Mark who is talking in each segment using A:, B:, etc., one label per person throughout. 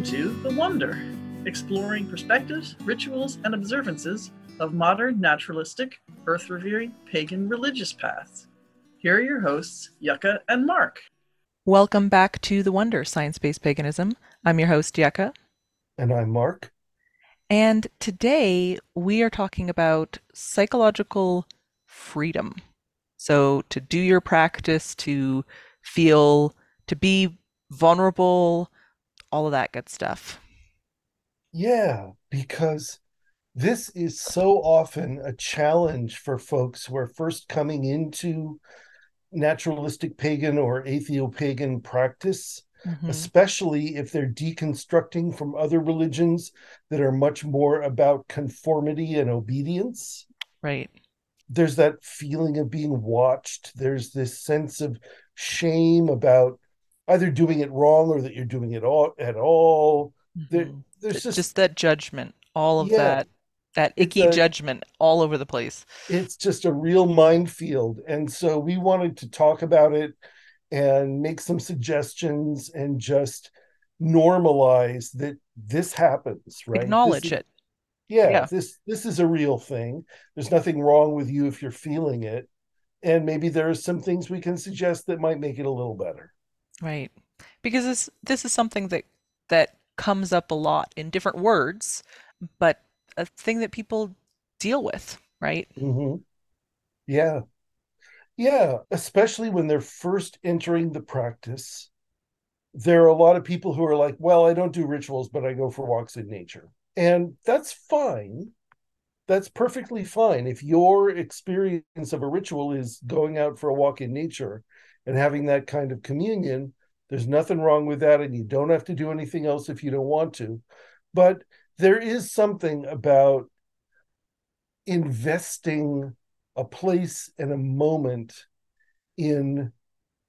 A: Welcome to The Wonder, exploring perspectives, rituals, and observances of modern naturalistic, earth revering, pagan religious paths. Here are your hosts, Yucca and Mark.
B: Welcome back to The Wonder Science Based Paganism. I'm your host, Yucca.
C: And I'm Mark.
B: And today we are talking about psychological freedom. So, to do your practice, to feel, to be vulnerable, all of that good stuff.
C: Yeah, because this is so often a challenge for folks who are first coming into naturalistic pagan or atheopagan practice, mm-hmm. especially if they're deconstructing from other religions that are much more about conformity and obedience.
B: Right.
C: There's that feeling of being watched. There's this sense of shame about either doing it wrong or that you're doing it all at all.
B: Mm-hmm. There, there's just, just that judgment, all of yeah, that that icky a, judgment all over the place.
C: It's just a real minefield. And so we wanted to talk about it and make some suggestions and just normalize that this happens, right?
B: Acknowledge
C: is,
B: it.
C: Yeah, yeah, this this is a real thing. There's nothing wrong with you if you're feeling it. And maybe there are some things we can suggest that might make it a little better.
B: Right. Because this this is something that that comes up a lot in different words, but a thing that people deal with, right?
C: Mm-hmm. Yeah. Yeah, especially when they're first entering the practice. There are a lot of people who are like, well, I don't do rituals, but I go for walks in nature. And that's fine. That's perfectly fine. If your experience of a ritual is going out for a walk in nature and having that kind of communion, there's nothing wrong with that. And you don't have to do anything else if you don't want to. But there is something about investing a place and a moment in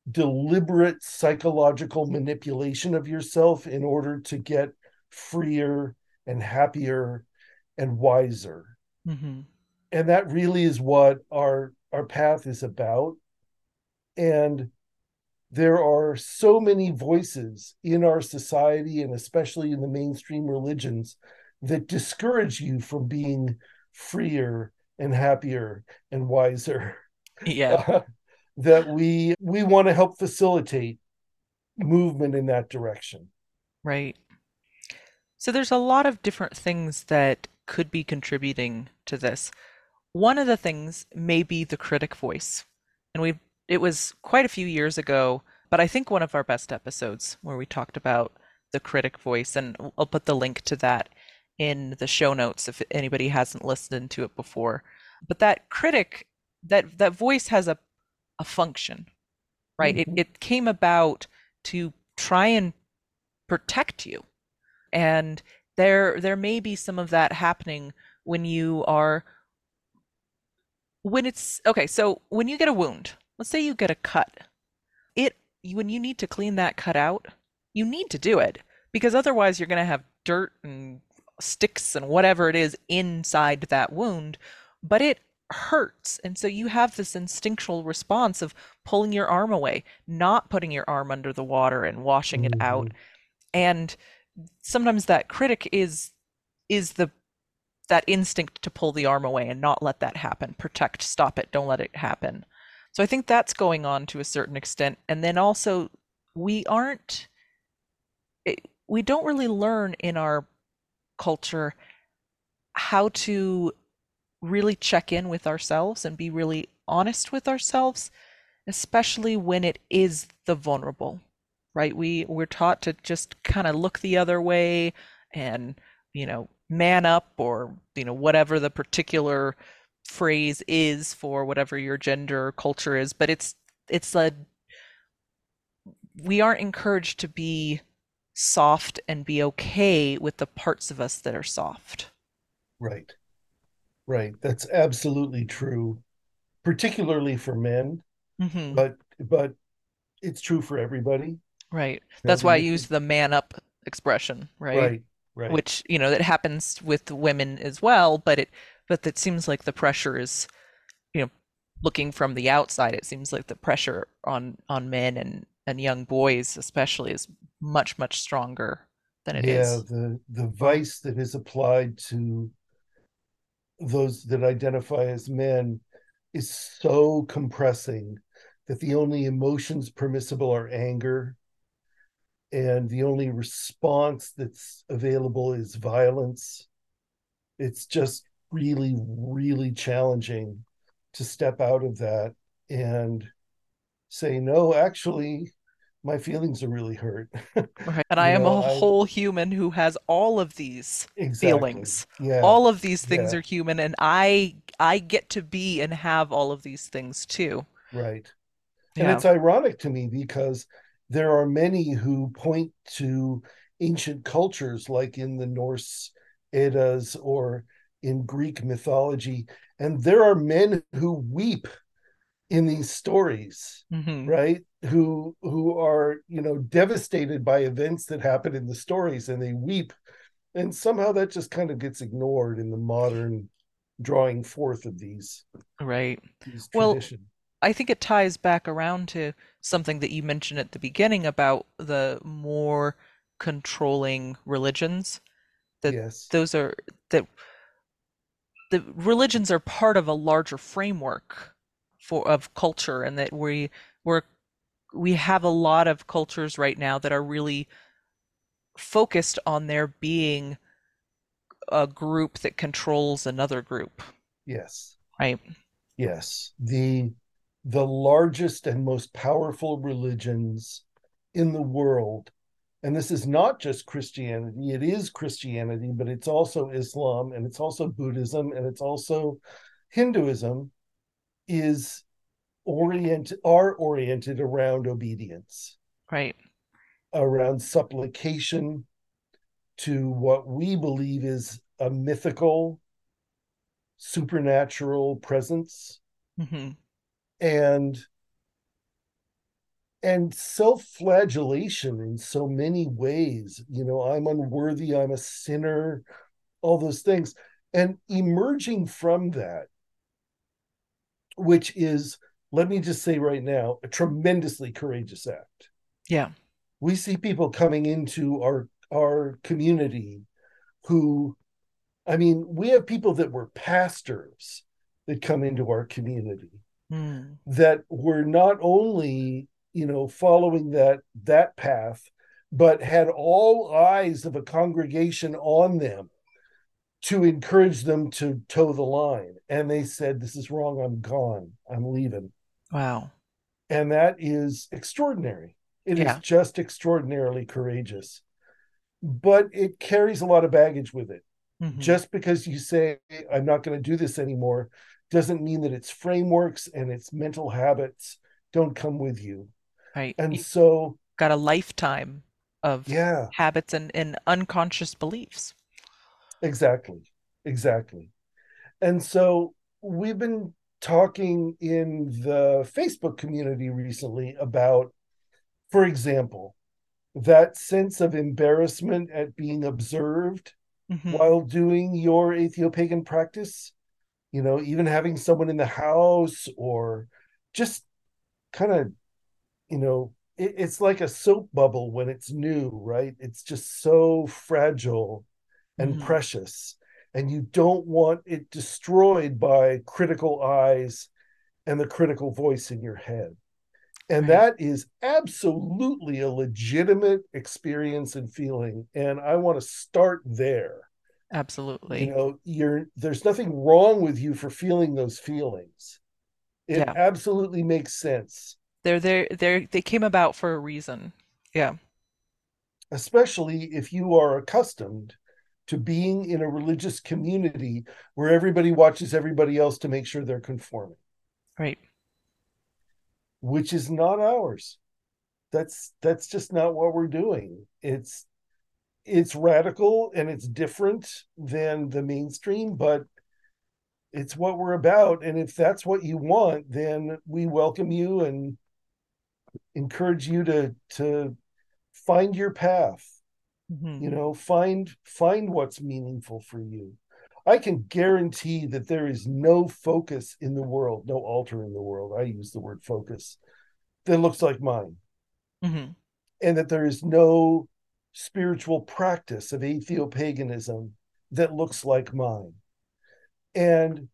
C: deliberate psychological manipulation of yourself in order to get freer and happier and wiser. Mm-hmm. And that really is what our our path is about. And there are so many voices in our society and especially in the mainstream religions that discourage you from being freer and happier and wiser.
B: Yeah. Uh,
C: that we we want to help facilitate movement in that direction.
B: Right. So there's a lot of different things that could be contributing to this. One of the things may be the critic voice. And we it was quite a few years ago, but I think one of our best episodes where we talked about the critic voice and I'll put the link to that in the show notes if anybody hasn't listened to it before. But that critic, that that voice has a a function, right? Mm-hmm. It it came about to try and protect you. And there there may be some of that happening when you are when it's okay, so when you get a wound, let's say you get a cut. It when you need to clean that cut out, you need to do it because otherwise you're going to have dirt and sticks and whatever it is inside that wound, but it hurts. And so you have this instinctual response of pulling your arm away, not putting your arm under the water and washing it mm-hmm. out. And sometimes that critic is is the that instinct to pull the arm away and not let that happen. Protect, stop it, don't let it happen. So I think that's going on to a certain extent. And then also we aren't we don't really learn in our culture how to really check in with ourselves and be really honest with ourselves especially when it is the vulnerable right we we're taught to just kind of look the other way and you know man up or you know whatever the particular phrase is for whatever your gender or culture is but it's it's a we aren't encouraged to be soft and be okay with the parts of us that are soft.
C: Right. Right. That's absolutely true, particularly for men. Mm-hmm. But but it's true for everybody.
B: Right. That's why I use the man up expression, right?
C: Right. Right.
B: Which, you know, that happens with women as well, but it but it seems like the pressure is, you know, looking from the outside, it seems like the pressure on on men and and young boys especially is much much stronger than it is.
C: yeah, the the vice that is applied to those that identify as men is so compressing that the only emotions permissible are anger and the only response that's available is violence it's just really really challenging to step out of that and say no actually my feelings are really hurt
B: Right. And I am
C: know,
B: a
C: I-
B: whole human who has all of these
C: exactly
B: feelings.
C: yeah
B: All of these things
C: yeah.
B: are human and I I get to be and have all of these things too.
C: right And it's ironic to me because there are many who point to ancient cultures like in the Norse Eddas or in Greek mythology, and there are men who weep in these stories,
B: Mhm.
C: right? Who who are, you know, devastated by events that happen in the stories and they weep. And somehow that just kind of gets ignored in the modern drawing forth of these
B: Right.
C: these
B: Well. I think it ties back around to something that you mentioned at the beginning about the more controlling religions. that
C: yes.
B: Those are that the religions are part of a larger framework for of culture, and that we we're we have a lot of cultures right now that are really focused on there being a group that controls another group,
C: yes.
B: right?
C: Yes, the the largest and most powerful religions in the world, and this is not just Christianity, it is Christianity, but it's also Islam and it's also Buddhism and it's also Hinduism, is orient are oriented around obedience,
B: Right.
C: around supplication to what we believe is a mythical, supernatural presence.
B: Hmm
C: and and self-flagellation in so many ways you know i'm unworthy i'm a sinner all those things and emerging from that which is let me just say right now a tremendously courageous act
B: Yeah.
C: we see people coming into our our community who i mean we have people that were pastors that come into our community
B: Mm.
C: that were not only you know following that that path but had all eyes of a congregation on them to encourage them to toe the line. And they said this is wrong. I'm gone. I'm leaving.
B: Wow.
C: and that is extraordinary. It is
B: Yeah.
C: just extraordinarily courageous. But it carries a lot of baggage with it.
B: Mhm.
C: just because you say i'm not going to do this anymore doesn't mean that its frameworks and its mental habits don't come with you
B: Right.
C: and
B: You've
C: so
B: got a lifetime of
C: yeah
B: habits and, and unconscious beliefs.
C: exactly exactly and so we've been talking in the facebook community recently about for example that sense of embarrassment at being observed
B: Mhm.
C: while doing your atheopagan practice you know even having someone in the house or just kind of you know it, it's like a soap bubble when it's new right it's just so fragile and
B: Mhm.
C: precious and you don't want it destroyed by critical eyes and the critical voice in your head and
B: Right.
C: that is absolutely a legitimate experience and feeling and i want to start there
B: Absolutely.
C: you know you're there's nothing wrong with you for feeling those feelings it
B: Yeah.
C: absolutely makes sense
B: They're there they're they came about for a reason. Yeah.
C: especially if you are accustomed to being in a religious community where everybody watches everybody else to make sure they're conforming
B: Right.
C: which is not ours that's that's just not what we're doing it's it's radical and it's different than the mainstream but it's what we're about and if that's what you want then we welcome you and encourage you to to find your path
B: Mhm.
C: you know find find what's meaningful for you i can guarantee that there is no focus in the world no altar in the world i use the word focus that looks like mine
B: Mhm.
C: and that there is no spiritual practice of atheopaganism that looks like mine. And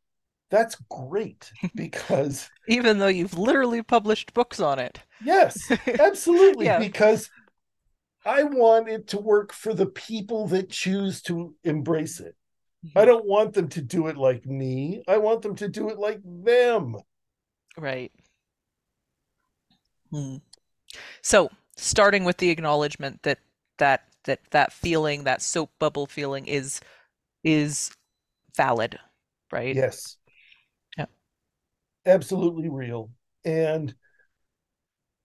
C: that's great because
B: even though you've literally published books on it.
C: Yes, absolutely. yeah. Because I want it to work for the people that choose to embrace it. Mm-hmm. I don't want them to do it like me. I want them to do it like them.
B: Right. Hmm. So, starting with the acknowledgement that that that that feeling, that soap bubble feeling is is valid, right?
C: Yes. Absolutely real. And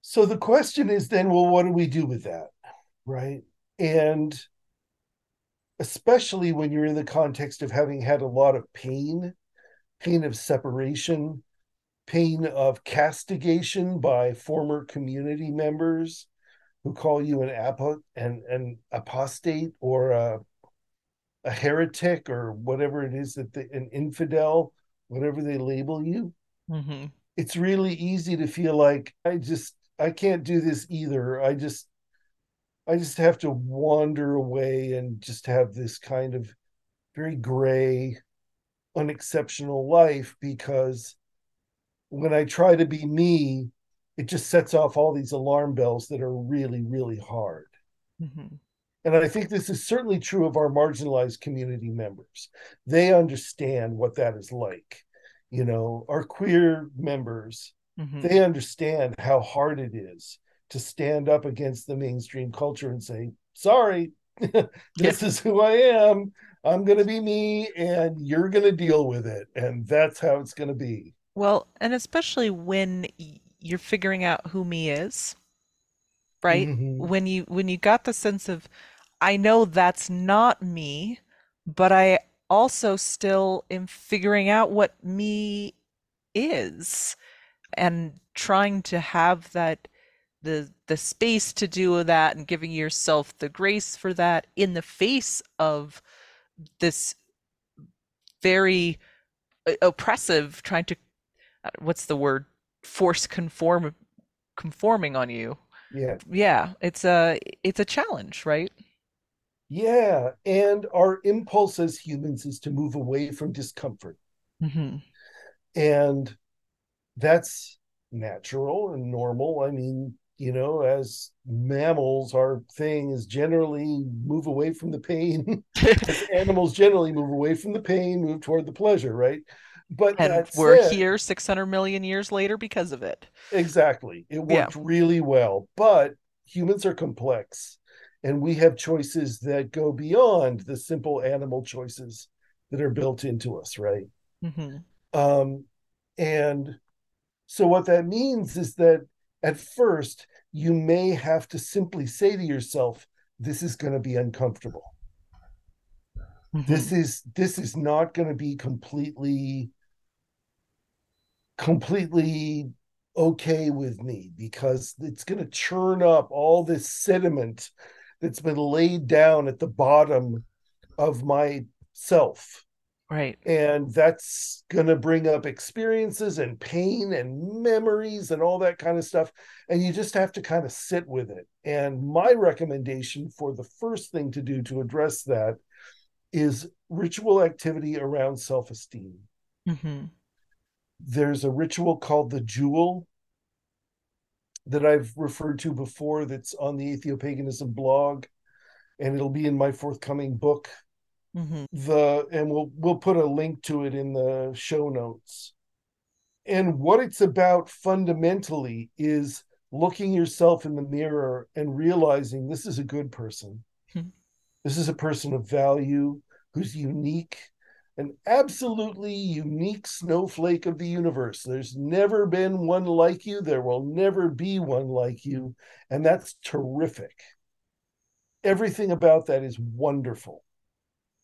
C: so the question is then, well, what do we do with that? Right. And especially when you're in the context of having had a lot of pain, pain of separation, pain of castigation by former community members who call you an apo- an, an apostate or a, a heretic or whatever it is that an infidel, whatever they label you. Mm-hmm. It's really easy to feel like I just I can't do this either. I just I just have to wander away and just have this kind of very gray, unexceptional life because when I try to be me, it just sets off all these alarm bells that are really, really hard. Mm-hmm. And I think this is certainly true of our marginalized community members. They understand what that is like. You know, our queer members, mm-hmm. they understand how hard it is to stand up against the mainstream culture and say, sorry, this is who I am. I'm going to be me and you're going to deal with it. And that's how it's going to be.
B: Well, and especially when you're figuring out who me is, right? Mm-hmm. When you when you got the sense of I know that's not me, but I also still am figuring out what me is and trying to have that the the space to do that and giving yourself the grace for that in the face of this very uh, oppressive trying to uh, what's the word? Force conform conforming on you.
C: Yeah.
B: Yeah it's a it's a challenge right
C: yeah and our impulse as humans is to move away from discomfort mm-hmm. and that's natural and normal i mean you know as mammals our thing is generally move away from the pain animals generally move away from the pain move toward the pleasure right but
B: and we're said, here 600 million years later because of it.
C: Exactly. It worked yeah. really well. But humans are complex and we have choices that go beyond the simple animal choices that are built into us, right? Mm-hmm. Um, and so what that means is that at first you may have to simply say to yourself, this is going to be uncomfortable. Mm-hmm. This is this is not going to be completely completely okay with me because it's going to churn up all this sediment that's been laid down at the bottom of myself.
B: right.
C: And that's going to bring up experiences and pain and memories and all that kind of stuff. And you just have to kind of sit with it. And my recommendation for the first thing to do to address that is ritual activity around self-esteem. Mm-hmm. There's a ritual called the jewel that I've referred to before that's on the Atheopaganism blog, and it'll be in my forthcoming book. Mm-hmm. The and we'll we'll put a link to it in the show notes. And what it's about fundamentally is looking yourself in the mirror and realizing this is a good person. Mm-hmm. This is a person of value who's unique an absolutely unique snowflake of the universe. There's never been one like you. There will never be one like you. And that's terrific. Everything about that is wonderful.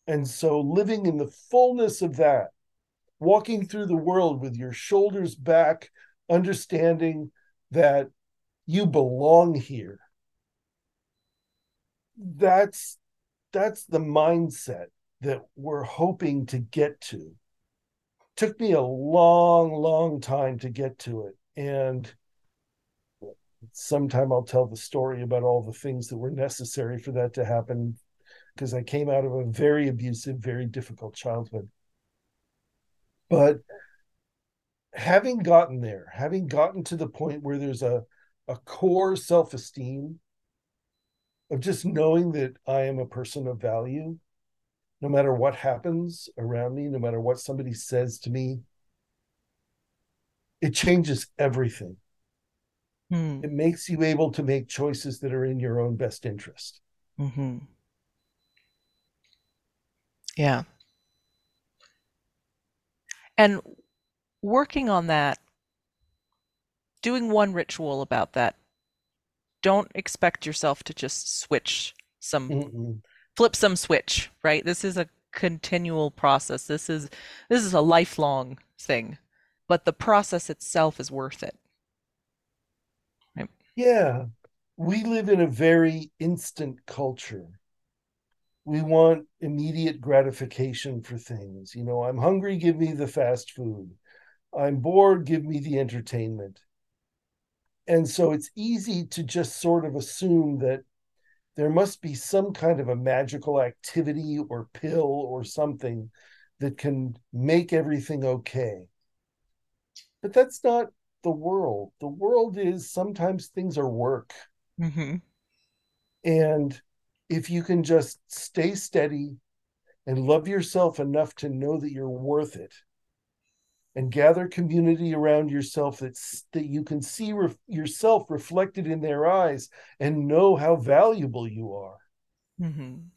C: And so, living in the fullness of that, walking through the world with your shoulders back, understanding that you belong here. That's that's the mindset that we're hoping to get to. Took me a long, long time to get to it. And sometime I'll tell the story about all the things that were necessary for that to happen because I came out of a very abusive, very difficult childhood. But having gotten there, having gotten to the point where there's a, a core self esteem of just knowing that I am a person of value, no matter what happens around me, no matter what somebody says to me, it changes everything.
B: Hmm.
C: It makes you able to make choices that are in your own best interest.
B: Mm-hmm. Yeah. And working on that, doing one ritual about that, don't expect yourself to just switch some
C: Mm-mm.
B: Flip some switch, right? This is a continual process. This is this is a lifelong thing. But the process itself is worth it. Right?
C: Yeah, we live in a very instant culture. We want immediate gratification for things. You know, I'm hungry, give me the fast food. I'm bored, give me the entertainment. And so it's easy to just sort of assume that there must be some kind of a magical activity or pill or something that can make everything okay. But that's not the world. The world is sometimes things are work.
B: Mm-hmm.
C: And if you can just stay steady and love yourself enough to know that you're worth it and gather community around yourself that's that you can see re- yourself reflected in their eyes and know how valuable you are
B: Mm-hmm.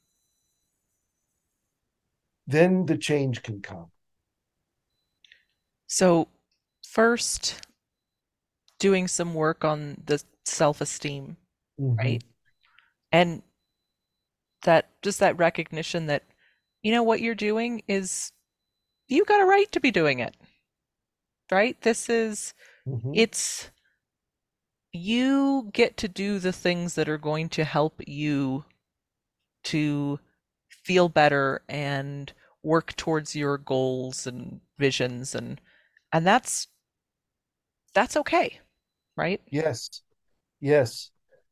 C: then the change can come
B: So first doing some work on the self-esteem,
C: Mhm.
B: right? And that just that recognition that you know what you're doing is you got a right to be doing it. Right? This is
C: Mhm.
B: it's you get to do the things that are going to help you to feel better and work towards your goals and visions and and that's that's okay, right?
C: yes yes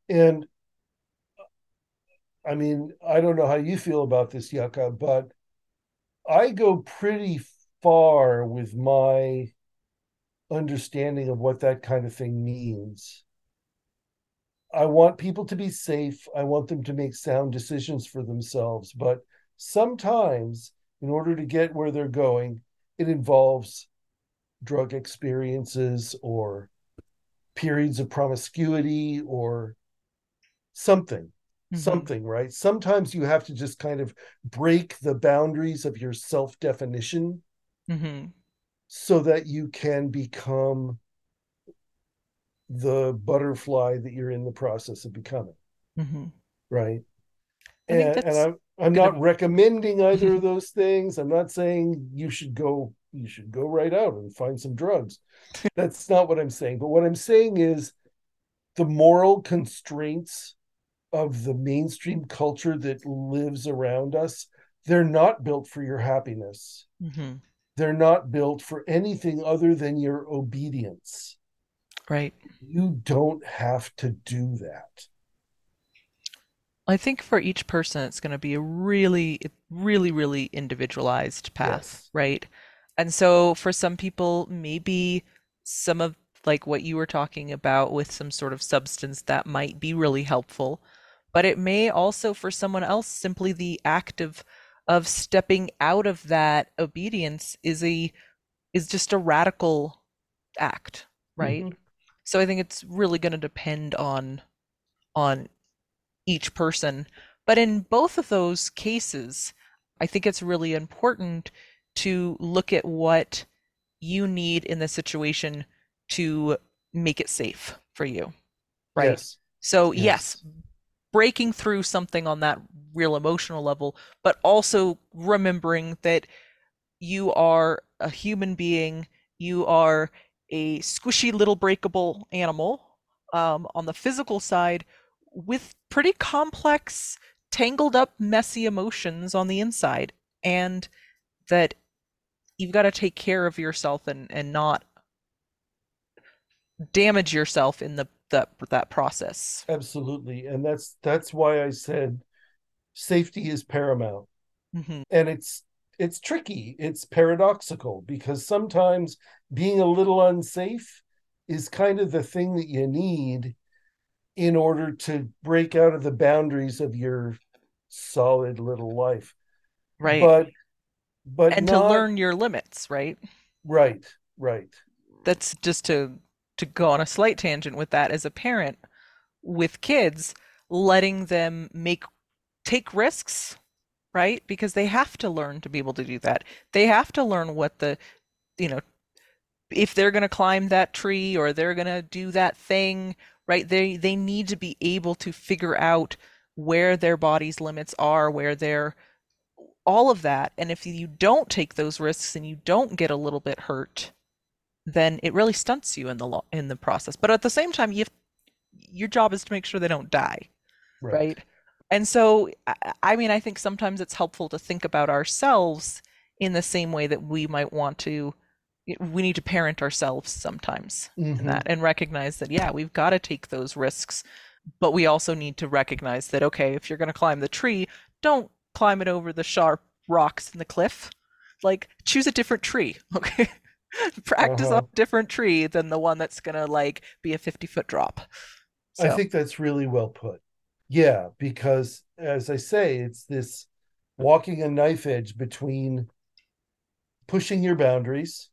C: and i mean i don't know how you feel about this yucca but i go pretty far with my understanding of what that kind of thing means I want people to be safe. I want them to make sound decisions for themselves. But sometimes, in order to get where they're going, it involves drug experiences or periods of promiscuity or something,
B: Mhm.
C: something, right? Sometimes you have to just kind of break the boundaries of your self definition
B: Mm-hmm.
C: So that you can become the butterfly that you're in the process of becoming.
B: Mm-hmm.
C: right?
B: I
C: and, and i'm i'm not
B: be-
C: recommending either of those things. I'm not saying you should go you should go right out and find some drugs. That's not what i'm saying. But what i'm saying is the moral constraints of the mainstream culture that lives around us they're not built for your happiness.
B: Mm-hmm.
C: They're not built for anything other than your obedience
B: Right.
C: you don't have to do that
B: I think for each person, it's going to be a really, really, really individualized path,
C: Yes.
B: right? And so for some people, maybe some of like what you were talking about with some sort of substance that might be really helpful, but it may also for someone else simply the act of of stepping out of that obedience is a is just a radical act, right?
C: Mhm.
B: So I think it's really going to depend on on each person. But in both of those cases, I think it's really important to look at what you need in the situation to make it safe for you, right?
C: yes
B: So,
C: Yes.
B: yes, breaking through something on that real emotional level, but also remembering that you are a human being, you are a squishy little breakable animal um, on the physical side with pretty complex, tangled up, messy emotions on the inside, and that you've got to take care of yourself and, and not damage yourself in the that that process.
C: Absolutely. And that's that's why I said safety is paramount.
B: Mm-hmm.
C: And it's it's tricky. It's paradoxical because sometimes being a little unsafe is kind of the thing that you need in order to break out of the boundaries of your solid little life.
B: Right.
C: But but
B: and
C: not,
B: to learn your limits, right?
C: Right, right.
B: That's just to to go on a slight tangent with that as a parent with kids, letting them make take risks, right? Because they have to learn to be able to do that. They have to learn what the you know if they're going to climb that tree or they're going to do that thing, right? They they need to be able to figure out where their body's limits are, where their all of that. And if you don't take those risks and you don't get a little bit hurt, then it really stunts you in the lo- in the process. But at the same time, you have, your job is to make sure they don't die, right? right? And so, I mean, I think sometimes it's helpful to think about ourselves in the same way that we might want to. We need to parent ourselves sometimes
C: mm-hmm.
B: in that and recognize that, yeah, we've got to take those risks. But we also need to recognize that, okay, if you're going to climb the tree, don't climb it over the sharp rocks in the cliff. Like, choose a different tree, okay? Practice uh-huh. on a different tree than the one that's gonna like be a 50 foot drop.
C: So. I think that's really well put. Yeah, because as I say, it's this walking a knife edge between pushing your boundaries,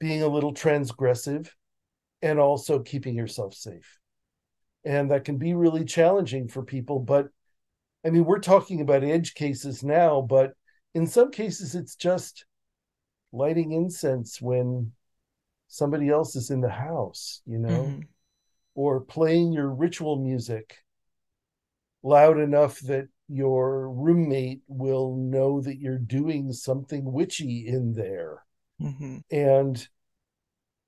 C: being a little transgressive, and also keeping yourself safe. And that can be really challenging for people. But I mean, we're talking about edge cases now, but in some cases, it's just lighting incense when somebody else is in the house, you know, mm-hmm. or playing your ritual music loud enough that your roommate will know that you're doing something witchy in there.
B: Mm-hmm.
C: And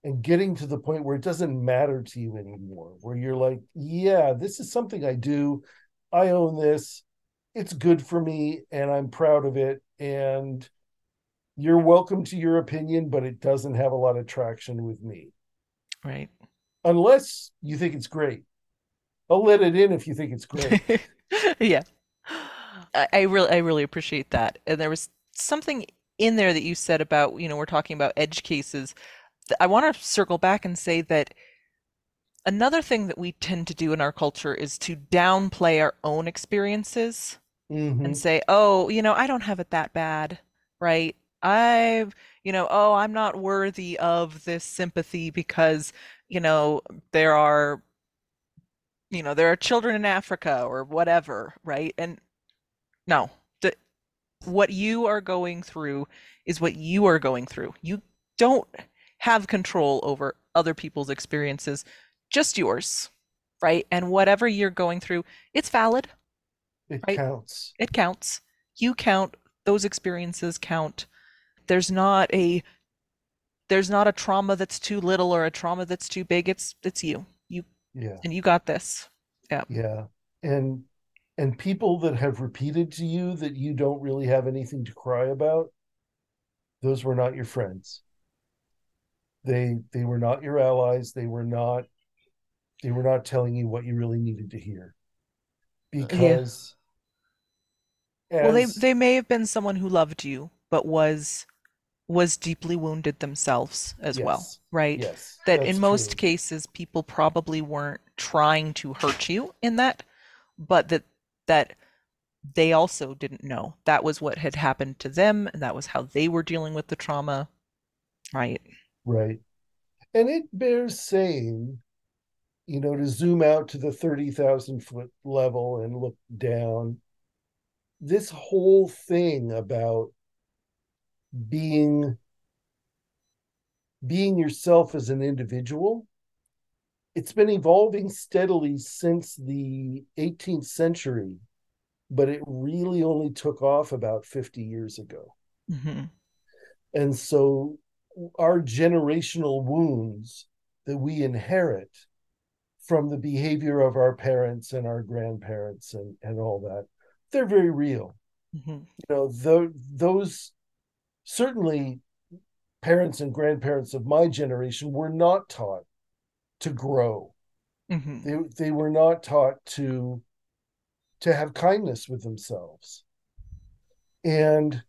C: and getting to the point where it doesn't matter to you anymore, where you're like, yeah, this is something I do. I own this. It's good for me and I'm proud of it. And you're welcome to your opinion, but it doesn't have a lot of traction with me.
B: Right.
C: Unless you think it's great. I'll let it in if you think it's great.
B: yeah. I, I really I really appreciate that. And there was something in there that you said about, you know, we're talking about edge cases. I want to circle back and say that another thing that we tend to do in our culture is to downplay our own experiences
C: mm-hmm.
B: and say, "Oh, you know, I don't have it that bad." Right? I've, you know, oh, I'm not worthy of this sympathy because, you know, there are, you know, there are children in Africa or whatever, right? And no, the, what you are going through is what you are going through. You don't have control over other people's experiences, just yours, right? And whatever you're going through, it's valid.
C: It right? counts.
B: It counts. You count. Those experiences count there's not a there's not a trauma that's too little or a trauma that's too big. It's it's you. You
C: yeah.
B: and you got this. Yeah.
C: Yeah. And and people that have repeated to you that you don't really have anything to cry about those were not your friends. They they were not your allies. They were not they were not telling you what you really needed to hear. Because
B: yeah. well they they may have been someone who loved you but was was deeply wounded themselves as
C: yes.
B: well, right?
C: Yes.
B: That in most
C: true.
B: cases people probably weren't trying to hurt you in that, but that that they also didn't know. That was what had happened to them and that was how they were dealing with the trauma. Right.
C: Right. And it bears saying, you know, to zoom out to the 30,000 foot level and look down, this whole thing about being being yourself as an individual it's been evolving steadily since the 18th century but it really only took off about 50 years ago
B: mm-hmm.
C: and so our generational wounds that we inherit from the behavior of our parents and our grandparents and, and all that they're very real
B: mm-hmm.
C: you know the, those certainly parents and grandparents of my generation were not taught to grow
B: hmm
C: They they were not taught to to have kindness with themselves. And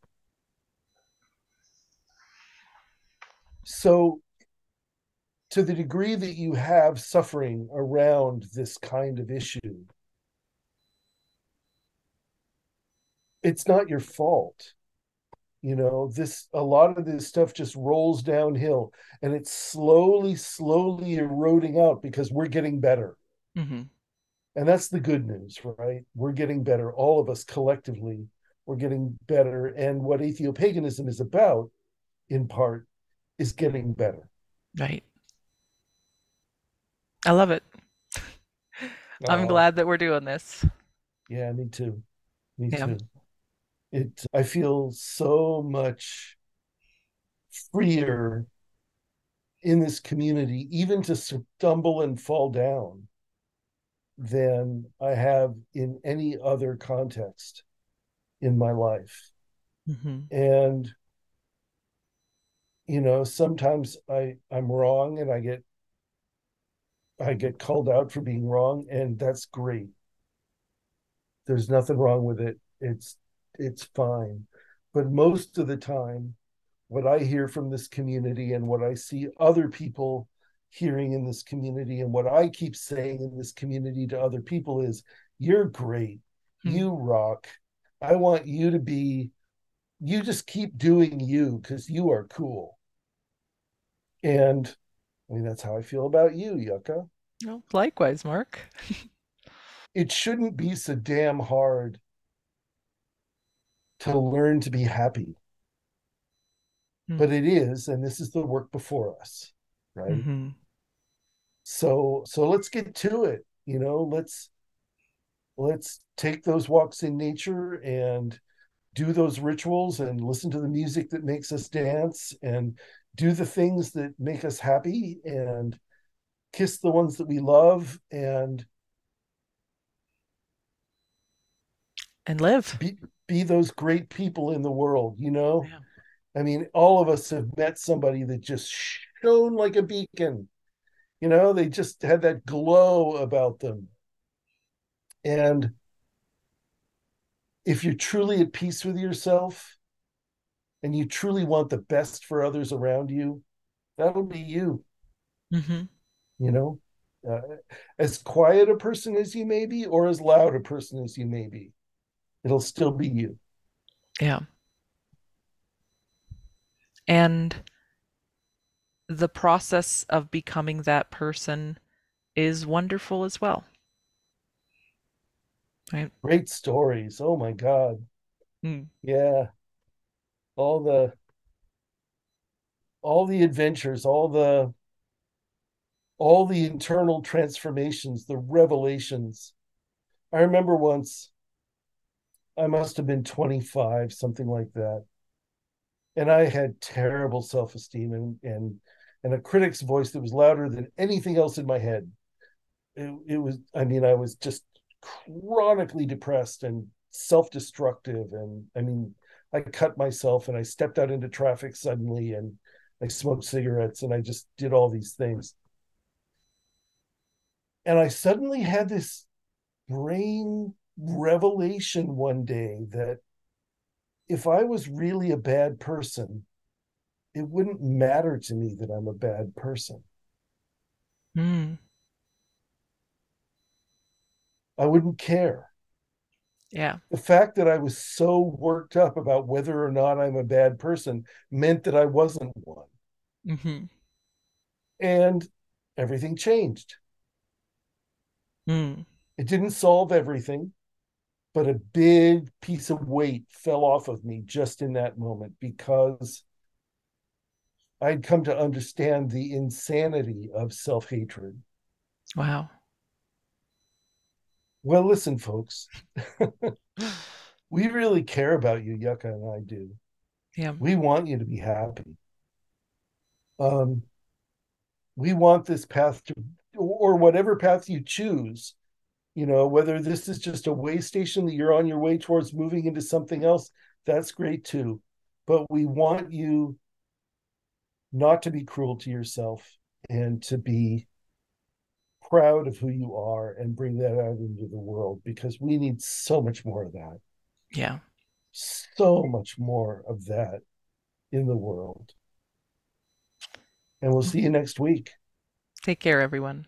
C: so to the degree that you have suffering around this kind of issue, it's not your fault. You know, this a lot of this stuff just rolls downhill and it's slowly, slowly eroding out because we're getting better.
B: hmm
C: And that's the good news, right? We're getting better. All of us collectively, we're getting better. And what atheopaganism is about, in part, is getting better.
B: Right. I love it. I'm
C: Uh,
B: glad that we're doing this.
C: yeah, me too. Me
B: Yeah.
C: too. It I feel so much freer in this community, even to stumble and fall down, than I have in any other context in my life.
B: hmm
C: And you know, sometimes I I'm wrong and I get I get called out for being wrong, and that's great. There's nothing wrong with it. It's it's fine. But most of the time, what I hear from this community and what I see other people hearing in this community and what I keep saying in this community to other people is you're great.
B: Hmm.
C: You rock. I want you to be you just keep doing you because you are cool. And I mean that's how I feel about you, Yucca.
B: Well, likewise, Mark.
C: It shouldn't be so damn hard to learn to be happy,
B: Hmm.
C: but it is, and this is the work before us, right?
B: hmm
C: so so let's get to it you know let's let's take those walks in nature and do those rituals and listen to the music that makes us dance and do the things that make us happy and kiss the ones that we love and
B: And live.
C: be be those great people in the world you know?
B: Yeah.
C: i mean all of us have met somebody that just shone like a beacon you know? They just had that glow about them. And if you're truly at peace with yourself and you truly want the best for others around you, that'll be you,
B: hmm
C: you know, uh, as quiet a person as you may be or as loud a person as you may be, it'll still be you.
B: Yeah. And the process of becoming that person is wonderful as well. Right?
C: Great stories. Oh my God.
B: Mm.
C: Yeah. All the, all the adventures, all the, all the internal transformations, the revelations. I remember once I must have been 25, something like that. And I had terrible self-esteem and and and a critic's voice that was louder than anything else in my head. It, it was, I mean, I was just chronically depressed and self-destructive. And I mean, I cut myself and I stepped out into traffic suddenly and I smoked cigarettes and I just did all these things. And I suddenly had this brain revelation one day that if I was really a bad person, it wouldn't matter to me that I'm a bad person.
B: Mm.
C: I wouldn't care.
B: Yeah.
C: The fact that I was so worked up about whether or not I'm a bad person meant that I wasn't one.
B: hmm
C: And everything changed.
B: Mm.
C: It didn't solve everything, but a big piece of weight fell off of me just in that moment because I'd come to understand the insanity of self hatred.
B: Wow.
C: Well, listen, folks, we really care about you, Yucca and I do.
B: Yeah.
C: We want you to be happy. Um, we want this path to, or whatever path you choose, you know, whether this is just a way station that you're on your way towards moving into something else, that's great too. But we want you not to be cruel to yourself and to be proud of who you are and bring that out into the world because we need so much more of that.
B: Yeah.
C: So much more of that in the world. And we'll see you next week.
B: Take care, everyone.